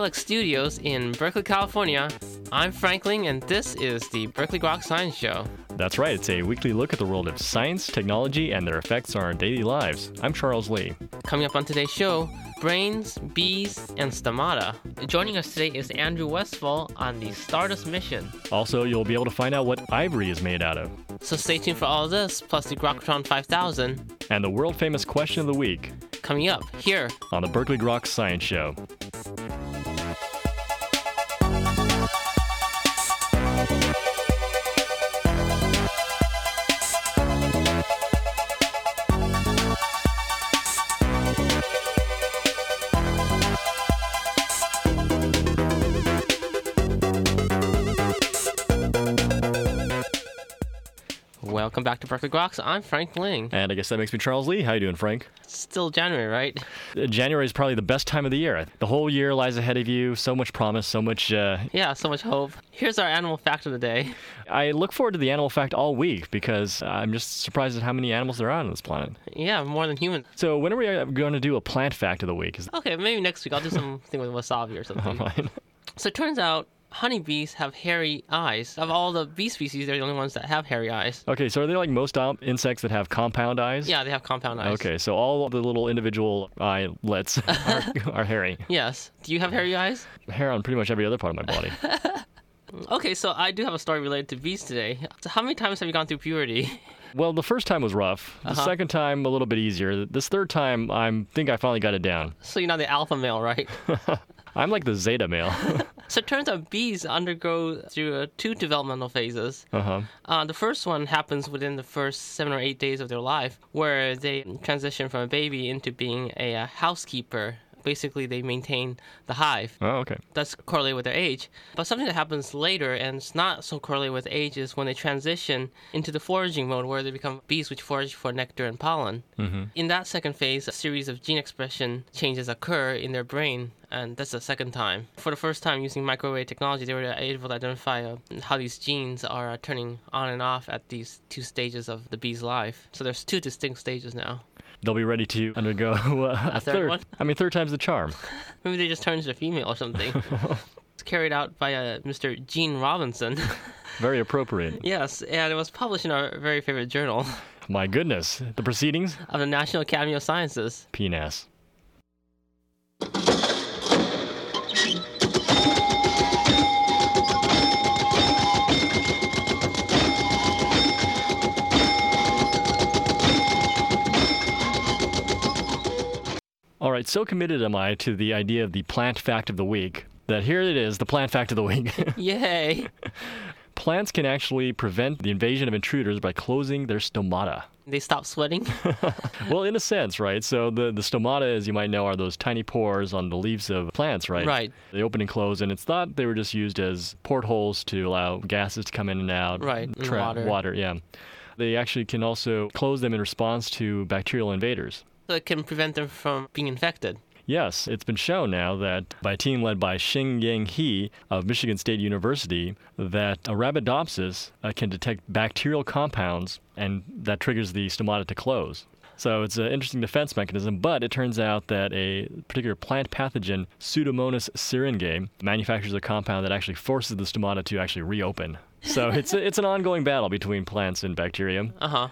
KALX studios in Berkeley, California, I'm Frank Ling, and this is the Berkeley Grok Science Show. That's right, it's a weekly look at the world of science, technology, and their effects on our daily lives. I'm Charles Lee. Coming up on today's show, brains, bees, and stomata. Joining us today is Andrew Westphal on the Stardust mission. Also, you'll be able to find out what ivory is made out of. So stay tuned for all of this, plus the Grokatron 5000. And the world famous question of the week Coming up here on the Berkeley Grok Science Show. Back to Berkeley Groks. I'm Frank Ling. And I guess that makes me Charles Lee. How you doing, Frank? It's Still January, right? Uh, January is probably the best time of the year. The whole year lies ahead of you. So much promise, so much. Uh, Yeah, so much hope. Here's our animal fact of the day. I look forward to the animal fact all week because I'm just surprised at how many animals there are on this planet. Yeah, more than humans. So when are we uh, going to do a plant fact of the week? Is Okay, maybe next week I'll do something with wasabi or something. So it turns out honeybees have hairy eyes. Of all the bee species, they're the only ones that have hairy eyes. Okay, so are they like most insects that have compound eyes? Yeah, they have compound eyes. Okay, so all the little individual eyelets are, are hairy. Yes. Do you have hairy eyes? Hair on pretty much every other part of my body. Okay, so I do have a story related to bees today. So how many times have you gone through puberty? Well, the first time was rough. The Uh-huh. second time a little bit easier. This third time, I think I finally got it down. So you're not the alpha male, right? I'm like the zeta male. so it turns out bees undergo through two developmental phases. uh huh. Uh, the first one happens within the first seven or eight days of their life, where they transition from a baby into being a, uh housekeeper. Basically, they maintain the hive. Oh, okay. That's correlated with their age. But something that happens later, and it's not so correlated with age, is when they transition into the foraging mode, where they become bees which forage for nectar and pollen. Mm-hmm. In that second phase, a series of gene expression changes occur in their brain, and that's the second time. For the first time, using microarray technology, they were able to identify uh, how these genes are uh, turning on and off at these two stages of the bee's life. So there's two distinct stages now. They'll be ready to undergo uh, a, third one? I mean, third time's the charm. Maybe they just turned into a female or something. it's carried out by uh, Mr. Gene Robinson. Very appropriate. yes, and it was published in our very favorite journal My goodness. The proceedings? of the National Academy of Sciences. PNAS. Right, so committed am I to the idea of the plant fact of the week that here it is, the plant fact of the week. Yay! Plants can actually prevent the invasion of intruders by closing their stomata. They stop sweating. Well, in a sense, right? So the, the stomata, as you might know, are those tiny pores on the leaves of plants, right? Right. They open and close, and it's thought they were just used as portholes to allow gases to come in and out. Right, water. Water, yeah. They actually can also close them in response to bacterial invaders. So it can prevent them from being infected. Yes, it's been shown now that by a team led by Sheng Yang He of Michigan State University that Arabidopsis uh, can detect bacterial compounds and that triggers the stomata to close. So it's an interesting defense mechanism, but it turns out that a particular plant pathogen, Pseudomonas syringae, manufactures a compound that actually forces the stomata to actually reopen. So it's a, it's an ongoing battle between plants and bacteria. Uh huh.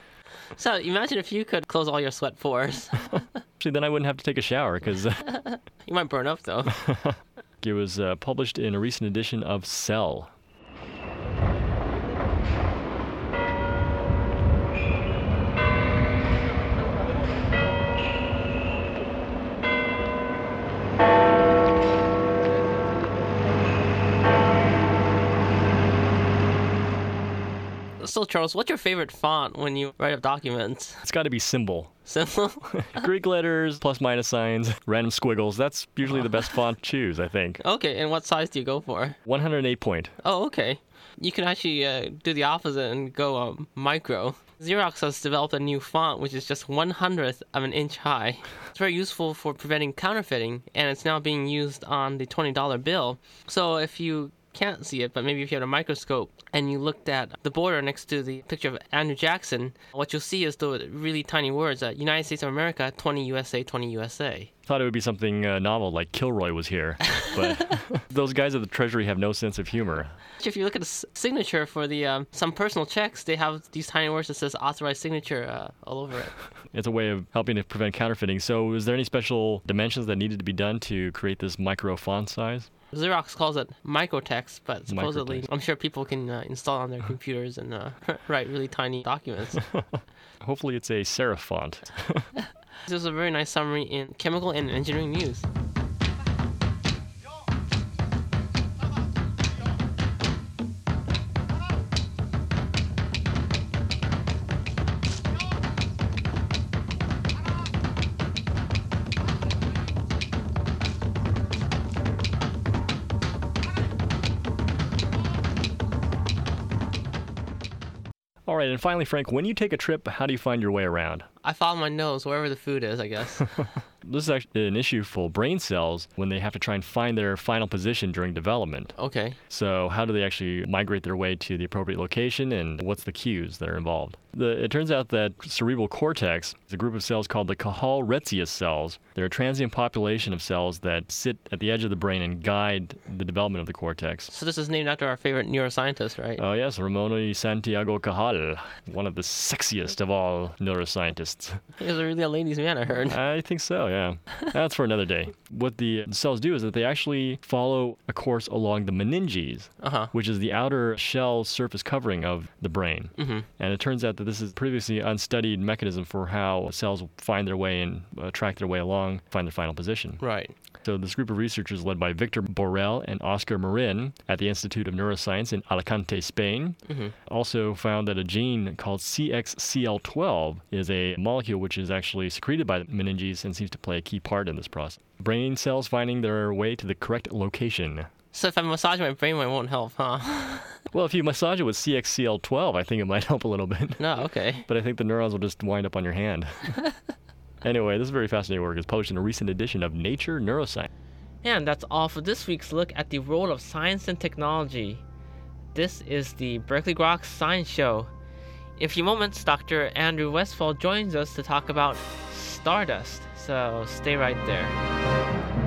So imagine if you could close all your sweat pores. Actually, then I wouldn't have to take a shower because you might burn up though. it was uh, published in a recent edition of Cell. So Charles, what's your favorite font when you write up documents? It's got to be symbol. Simple. Greek letters, plus minus signs, random squiggles. That's usually the best font to choose, I think. okay, and what size do you go for? 108 point. Oh, okay. You can actually uh, do the opposite and go um, micro. Xerox has developed a new font which is just one hundredth of an inch high. It's very useful for preventing counterfeiting, and it's now being used on the $20 bill. So if you can't see it, but maybe if you had a microscope and you looked at the border next to the picture of Andrew Jackson, what you'll see is the really tiny words uh, United States of America, 20 USA, 20 USA. Thought it would be something uh, novel like Kilroy was here, but those guys at the Treasury have no sense of humor. If you look at the s- signature for the um, some personal checks, they have these tiny words that says authorized signature uh, all over it. It's a way of helping to prevent counterfeiting. So, is there any special dimensions that needed to be done to create this micro font size? Xerox calls it microtext, but supposedly Microtext. I'm sure people can uh, install on their computers and uh, write really tiny documents. Hopefully, it's a serif font. This is a very nice summary in Chemical and Engineering News. Right, and finally, Frank, when you take a trip, how do you find your way around? I follow my nose wherever the food is, I guess. This is actually an issue for brain cells when they have to try and find their final position during development. okay. So, how do they actually migrate their way to the appropriate location and what's the cues that are involved? The, it turns out that cerebral cortex is a group of cells called the Cajal Retzius cells. They're a transient population of cells that sit at the edge of the brain and guide the development of the cortex. So this is named after our favorite neuroscientist, right? Oh, yes, Ramon y Santiago Cajal, one of the sexiest of all neuroscientists. he was really a ladies' man, I heard. I think so, yeah. That's for another day. What the cells do is that they actually follow a course along the meninges, Uh huh. which is the outer shell surface covering of the brain. Mm-hmm. And it turns out that this is previously unstudied mechanism for how cells find their way and uh, track their way along, find their final position. Right. So this group of researchers led by Victor Borrell and Oscar Marin at the Institute of Neuroscience in Alicante, Spain, Mhm. also found that a gene called CXCL12 is a molecule which is actually secreted by the meninges and seems to play a key part in this process. Brain cells finding their way to the correct location. So if I massage my brain, it won't help, huh? Well, if you massage it with CXCL12, I think it might help a little bit. no, okay. But I think the neurons will just wind up on your hand. anyway, this is very fascinating work. It's published in a recent edition of Nature Neuroscience. And that's all for this week's look at the role of science and technology. This is the Berkeley Grok Science Show. In a few moments, Dr. Andrew Westphal joins us to talk about stardust. So stay right there.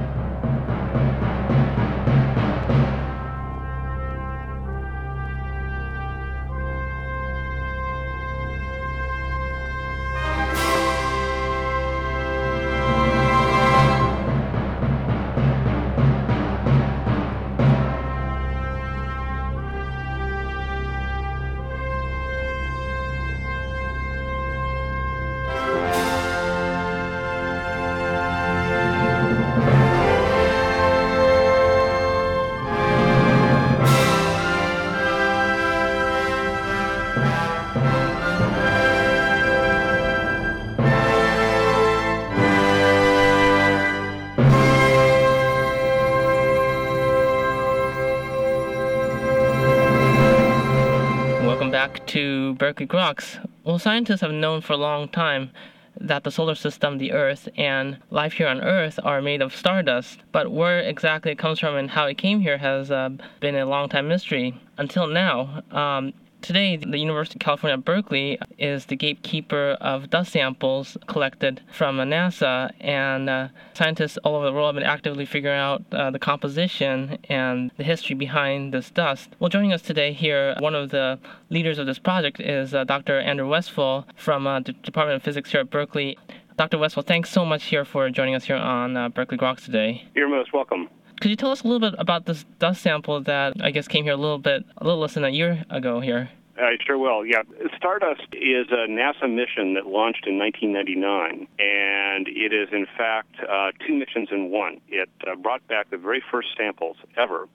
To Berkeley Groks. Well, scientists have known for a long time that the solar system, the Earth, and life here on Earth are made of stardust. But where exactly it comes from and how it came here has uh, been a long time mystery until now. Um, Today, the University of California Berkeley is the gatekeeper of dust samples collected from NASA, and uh, scientists all over the world have been actively figuring out uh, the composition and the history behind this dust. Well, joining us today here, one of the leaders of this project is uh, Dr. Andrew Westphal from uh, the Department of Physics here at Berkeley. Dr. Westphal, thanks so much here for joining us here on uh, Berkeley Groks today. You're most welcome. Could you tell us a little bit about this dust sample that I guess came here a little bit, a little less than a year ago here? I sure will. Yeah, Stardust is a NASA mission that launched in 1999, and it is in fact uh, two missions in one. It uh, brought back the very first samples ever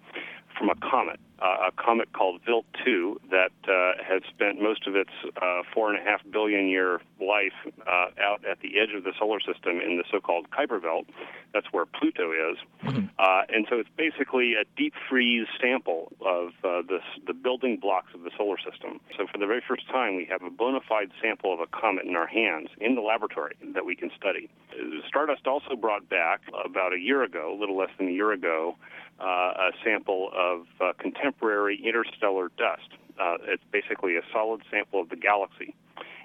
from a comet uh, a comet called Wild 2 that uh, has spent most of its uh, four and a half billion year life uh, out at the edge of the solar system in the so-called Kuiper Belt. That's where Pluto is, mm-hmm. Uh, and so it's basically a deep freeze sample of uh, the the building blocks of the solar system. So for the very first time, we have a bona fide sample of a comet in our hands in the laboratory that we can study. Stardust also brought back about a year ago, a little less than a year ago, uh, a sample of uh, contemporary interstellar dust. Uh, it's basically a solid sample of the galaxy.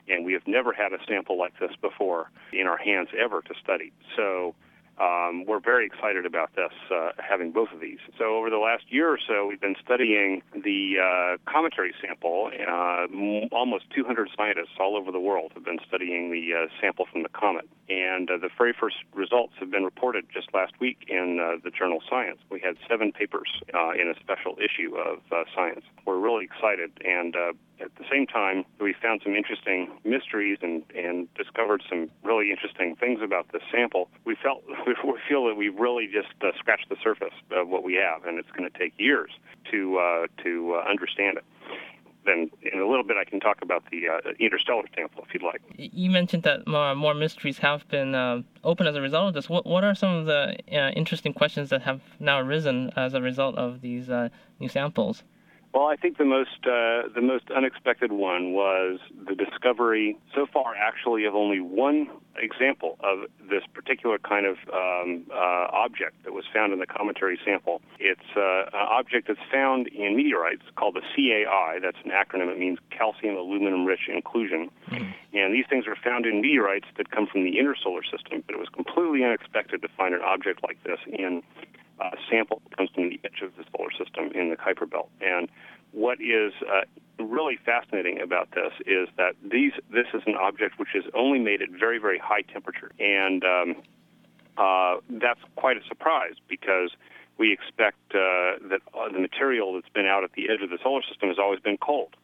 And we have never had a sample like this before in our hands ever to study. So um, we're very excited about this, uh, having both of these. So over the last year or so, we've been studying the uh, cometary sample. Uh, almost 200 scientists all over the world have been studying the uh, sample from the comet. And uh, the very first results have been reported just last week in uh, the journal Science. We had seven papers in a special issue of Science. We're really excited, and same time, we found some interesting mysteries and, and discovered some really interesting things about this sample. We felt we feel that we've really just uh, scratched the surface of what we have, and it's going to take years to uh, to uh, understand it. Then in a little bit, I can talk about the uh, interstellar sample if you'd like. You mentioned that more, more mysteries have been uh, open as a result of this. What what are some of the uh, interesting questions that have now arisen as a result of these new samples? Well, I think the most uh, the most unexpected one was the discovery so far, actually, of only one example of this particular kind of um, uh, object that was found in the cometary sample. It's uh, an object that's found in meteorites called the CAI. That's an acronym. It means calcium aluminum rich inclusion. Mm-hmm. And these things are found in meteorites that come from the inner solar system. But it was completely unexpected to find an object like this in uh, sample comes from the edge of the solar system in the Kuiper Belt. And what is uh, really fascinating about this is that these this is an object which is only made at very very high temperature, and um, uh, that's quite a surprise because we expect uh, that the material that's been out at the edge of the solar system has always been cold,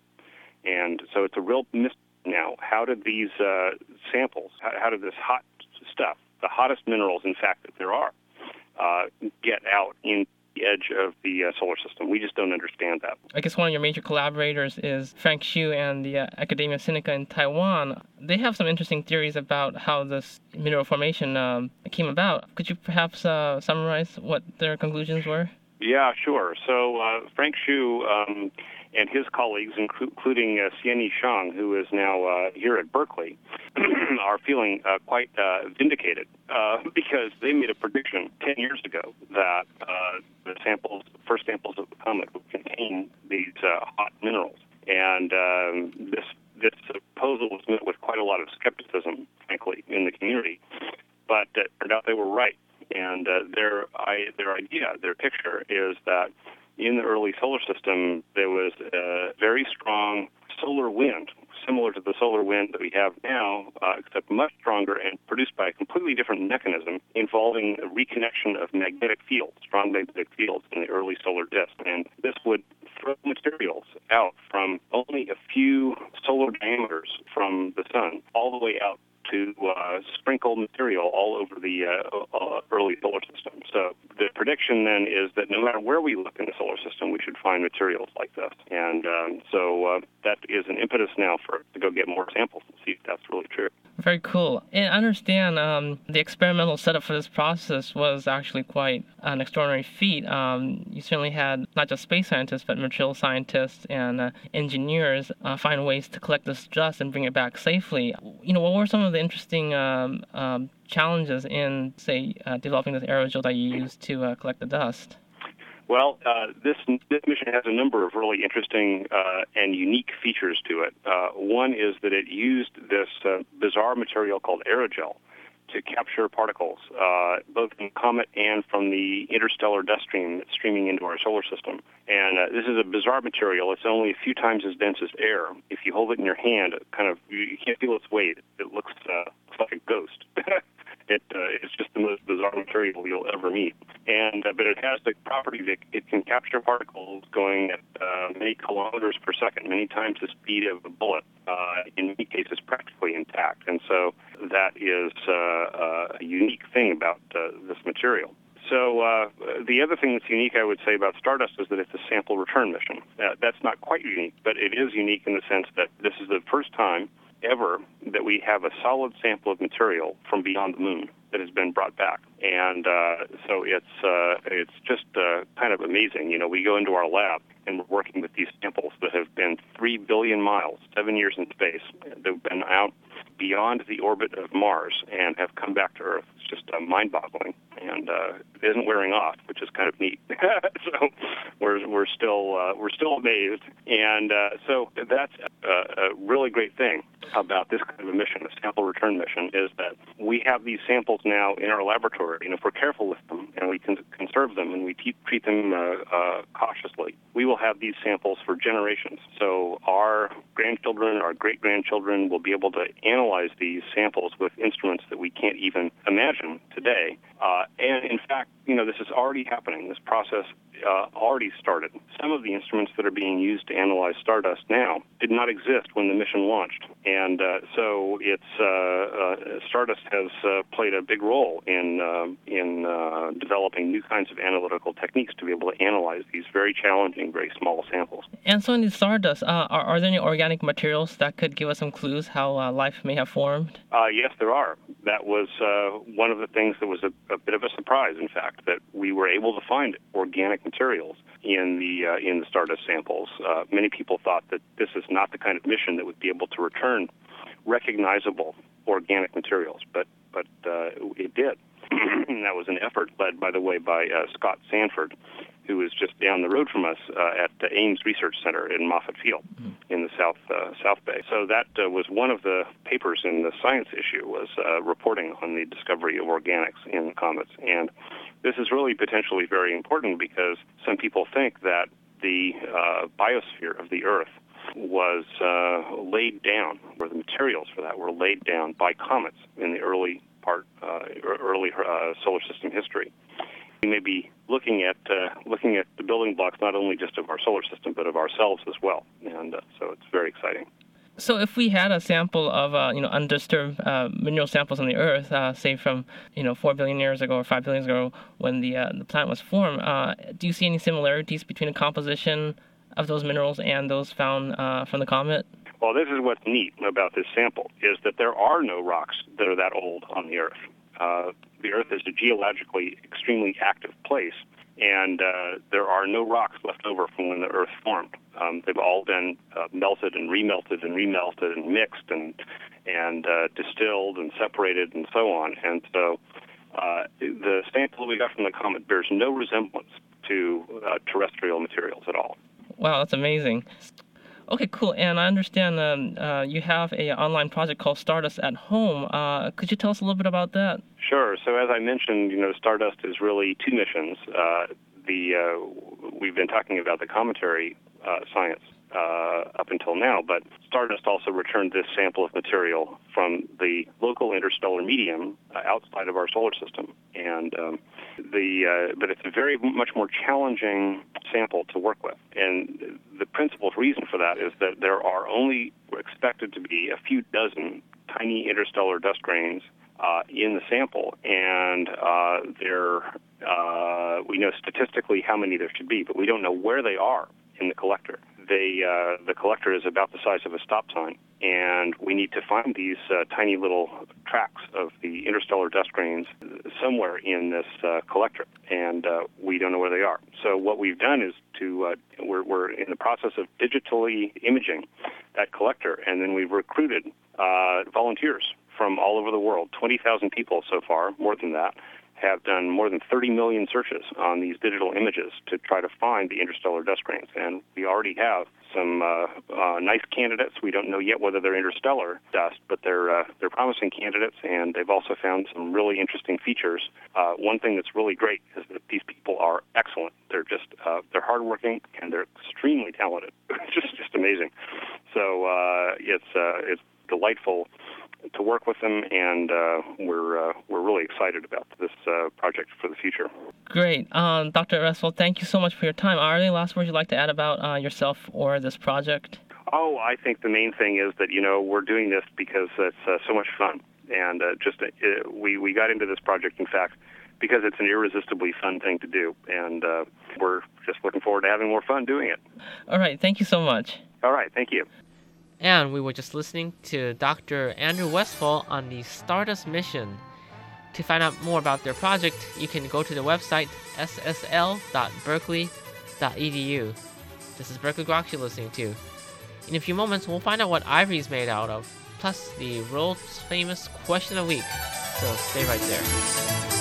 and so it's a real mystery now. How did these uh, samples? How, how did this hot stuff, the hottest minerals, in fact, that there are, uh, get out in the edge of the uh, solar system. We just don't understand that. I guess one of your major collaborators is Frank Shu and the uh, Academia Sinica in Taiwan. They have some interesting theories about how this mineral formation um, came about. Could you perhaps uh, summarize what their conclusions were? Yeah, sure. So uh, Frank Shu um, and his colleagues, including uh, Xianyi Shang, who is now uh, here at Berkeley, are feeling uh, quite uh, vindicated uh, because they made a prediction 10 years ago that uh, the samples, first samples of the comet would contain these uh, hot minerals. And um, this this proposal was met with quite a lot of skepticism, frankly, in the community. But it turned out they were right. And uh, their I, their idea, their picture, is that in the early solar system, there was a very strong solar wind, similar to the solar wind that we have now, uh, except much stronger and produced by a completely different mechanism involving a reconnection of magnetic fields, strong magnetic fields in the early solar disk. And this would throw materials out from only a few solar diameters from the sun all the way out to uh, sprinkle material all over the uh, uh, early solar system. So the prediction then is that no matter where we look in the solar system, we should find materials like this. And um, so uh, that is an impetus now for to go get more samples and see if that's really true. Very cool. And I understand um, the experimental setup for this process was actually quite an extraordinary feat. Um, you certainly had not just space scientists, but material scientists and uh, engineers uh, find ways to collect this dust and bring it back safely. You know, what were some of the interesting um, um challenges in, say, uh, developing this aerogel that you used to uh, collect the dust? Well, uh, this this mission has a number of really interesting uh, and unique features to it. Uh, one is that it used this uh, bizarre material called aerogel to capture particles, uh, both from comet and from the interstellar dust stream that's streaming into our solar system. And uh, this is a bizarre material. It's only a few times as dense as air. If you hold it in your hand, it kind of you can't feel its weight. It looks, looks like a ghost. It, uh, it's just the most bizarre material you'll ever meet. And uh, but it has the property that it can capture particles going at uh, many kilometers per second, many times the speed of a bullet. Uh, in many cases, practically intact. And so that is uh, uh, a unique thing about uh, this material. So uh, the other thing that's unique, I would say, about Stardust is that it's a sample return mission. Uh, that's not quite unique, but it is unique in the sense that this is the first time ever that we have a solid sample of material from beyond the moon that has been brought back. And uh, so it's uh, it's just uh, kind of amazing. You know, we go into our lab and we're working with these samples that have been three billion miles, seven years in space. They've been out beyond the orbit of Mars and have come back to Earth. It's just uh, mind-boggling, and uh, isn't wearing off, which is kind of neat. so we're we're still uh, we're still amazed, and uh, so that's a, a really great thing about this kind of a mission, a sample return mission, is that we have these samples now in our laboratory, and if we're careful with them and we can conserve them and we te- treat them uh, uh, cautiously, we will have these samples for generations. So our grandchildren, our great grandchildren will be able to analyze these samples with instruments that we can't even imagine today. Uh, and in fact, you know, this is already happening. This process uh, already started. Some of the instruments that are being used to analyze stardust now did not exist when the mission launched, and uh, so it's uh, uh stardust has uh, played a big role in um, in uh, developing new kinds of analytical techniques to be able to analyze these very challenging, very small samples. And so, in the stardust, are, are there any organic materials that could give us some clues how life may have formed? yes, there are. That was one of the things that was a, a bit of a surprise, in fact, that we were able to find organic materials in the uh, in the Stardust samples. Uh, many people thought that this is not the kind of mission that would be able to return recognizable organic materials, but but uh, it did. that was an effort led, by the way, by uh, Scott Sandford, who is just down the road from us uh, at the Ames Research Center in Moffett Field mm-hmm. in the South uh, South Bay. So that uh, was one of the papers in the Science issue was uh, reporting on the discovery of organics in comets, and this is really potentially very important because some people think that the uh, biosphere of the Earth was uh, laid down, or the materials for that were laid down by comets in the early part, uh, early uh, solar system history. We may be looking at uh, looking at the building blocks not only just of our solar system but of ourselves as well, and uh, so it's very exciting. So if we had a sample of uh, you know undisturbed uh, mineral samples on the Earth, uh, say from you know four billion years ago or five billion years ago when the uh, the planet was formed, uh, do you see any similarities between the composition of those minerals and those found uh, from the comet? Well, this is what's neat about this sample is that there are no rocks that are that old on the Earth. The Earth is a geologically extremely active place, and uh, there are no rocks left over from when the Earth formed. Um, they've all been uh, melted and remelted and remelted and mixed and and uh, distilled and separated and so on. And so uh, the sample we got from the comet bears no resemblance to uh, terrestrial materials at all. Wow, that's amazing. Okay, cool. And I understand um, uh, you have a online project called Stardust at Home. Uh, could you tell us a little bit about that? Sure. So as I mentioned, you know, Stardust is really two missions. Uh, the uh, we've been talking about the cometary uh, science uh, up until now, but Stardust also returned this sample of material from the local interstellar medium outside of our solar system, and um, the uh, but it's a very much more challenging sample to work with, and the principal reason for that is that there are only expected to be a few dozen tiny interstellar dust grains uh, in the sample, and uh, there uh, we know statistically how many there should be, but we don't know where they are in the collector. They, uh, the collector is about the size of a stop sign, and we need to find these uh, tiny little tracks of the interstellar dust grains somewhere in this uh, collector, and uh, we don't know where they are. So what we've done is to uh, we're, we're in the process of digitally imaging that collector, and then we've recruited uh, volunteers from all over the world, 20,000 people so far, more than that, have done more than 30 million searches on these digital images to try to find the interstellar dust grains. And we already have some uh, uh, nice candidates. We don't know yet whether they're interstellar dust, but they're uh, they're promising candidates, and they've also found some really interesting features. Uh, one thing that's really great is that these people are excellent. They're just uh, they're hardworking and they're extremely talented. just just amazing. So uh, it's it's delightful to work with them, and uh, we're uh, we're really excited about this uh, project for the future. Great, um, Dr. Russell. Thank you so much for your time. Are there any last words you'd like to add about uh, yourself or this project? Oh, I think the main thing is that you know we're doing this because it's uh, so much fun, and uh, just we we got into this project, in fact, because it's an irresistibly fun thing to do, and uh, we're just looking forward to having more fun doing it. All right, thank you so much. All right, thank you. And we were just listening to Dr. Andrew Westphal on the Stardust mission. To find out more about their project, you can go to the website ssl.berkeley.edu. This is Berkeley Groks you're listening to. In a few moments, we'll find out what Ivory is made out of, plus the world's famous question of the week. So stay right there.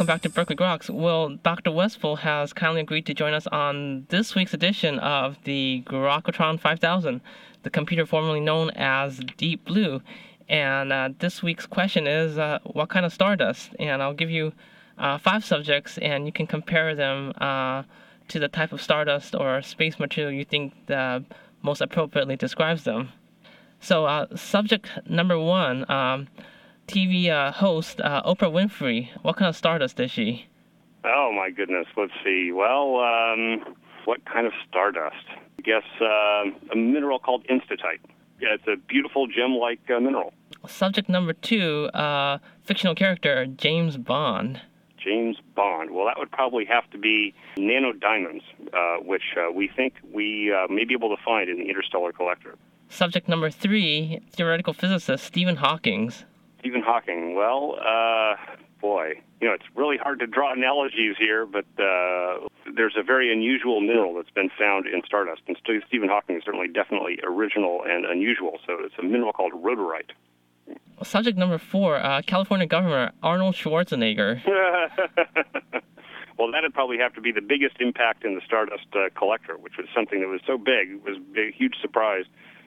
Welcome back to Berkeley Groks. Well, Dr. Westphal has kindly agreed to join us on this week's edition of the Grokatron 5000, the computer formerly known as Deep Blue. And uh, this week's question is uh, what kind of stardust? And I'll give you uh, five subjects, and you can compare them uh, to the type of stardust or space material you think most appropriately describes them. So, uh, subject number one. Um, TV uh, host uh, Oprah Winfrey. What kind of stardust is she? Oh my goodness. Let's see. Well, um, what kind of stardust? I guess uh, a mineral called enstatite. Yeah, it's a beautiful gem-like uh, mineral. Subject number two: uh, fictional character James Bond. James Bond. Well, that would probably have to be nanodiamonds, uh, which uh, we think we may be able to find in the interstellar collector. Subject number three: theoretical physicist Stephen Hawking. Stephen Hawking. Well, uh, boy, you know, it's really hard to draw analogies here, but uh, there's a very unusual mineral that's been found in stardust, and Stephen Hawking is certainly definitely original and unusual. So it's a mineral called rhodorite. Subject number four: uh, California Governor Arnold Schwarzenegger. well, that'd probably have to be the biggest impact in the stardust uh, collector, which was something that was so big, it was a huge surprise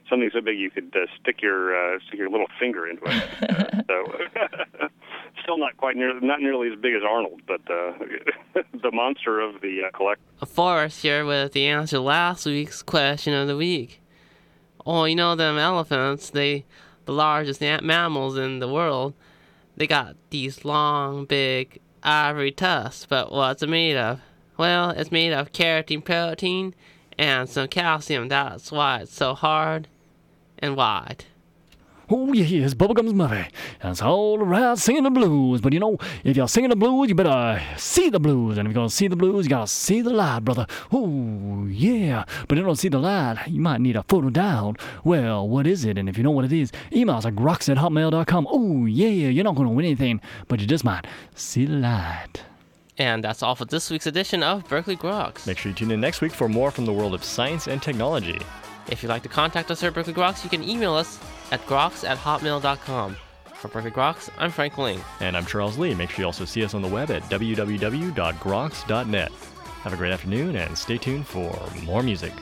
something so big you could uh, stick your uh, stick your little finger into it. So still not quite near not nearly as big as Arnold, but uh, the monster of the uh, collect. Forrest here with the answer to last week's question of the week. Oh, you know them elephants? They the largest mammals in the world. They got these long, big ivory tusks, but what's it made of? Well, it's made of keratin protein and some calcium. That's why it's so hard and wide. Oh, yeah, it's Bubblegums Murray. And it's all right singing the blues. But you know, if you're singing the blues, you better see the blues. And if you're going to see the blues, you got to see the light, brother. Oh, yeah. But if you don't see the light, you might need a photo down. Well, what is it? And if you know what it is, email us at groks at hotmail.com. Oh, yeah, you're not going to win anything, but you just might see the light. And that's all for this week's edition of Berkeley Groks. Make sure you tune in next week for more from the world of science and technology. If you'd like to contact us at Berkeley Groks, you can email us at groks at hotmail.com. For Berkeley Groks, I'm Frank Ling. And I'm Charles Lee. Make sure you also see us on the web at www.groks.net. Have a great afternoon and stay tuned for more music.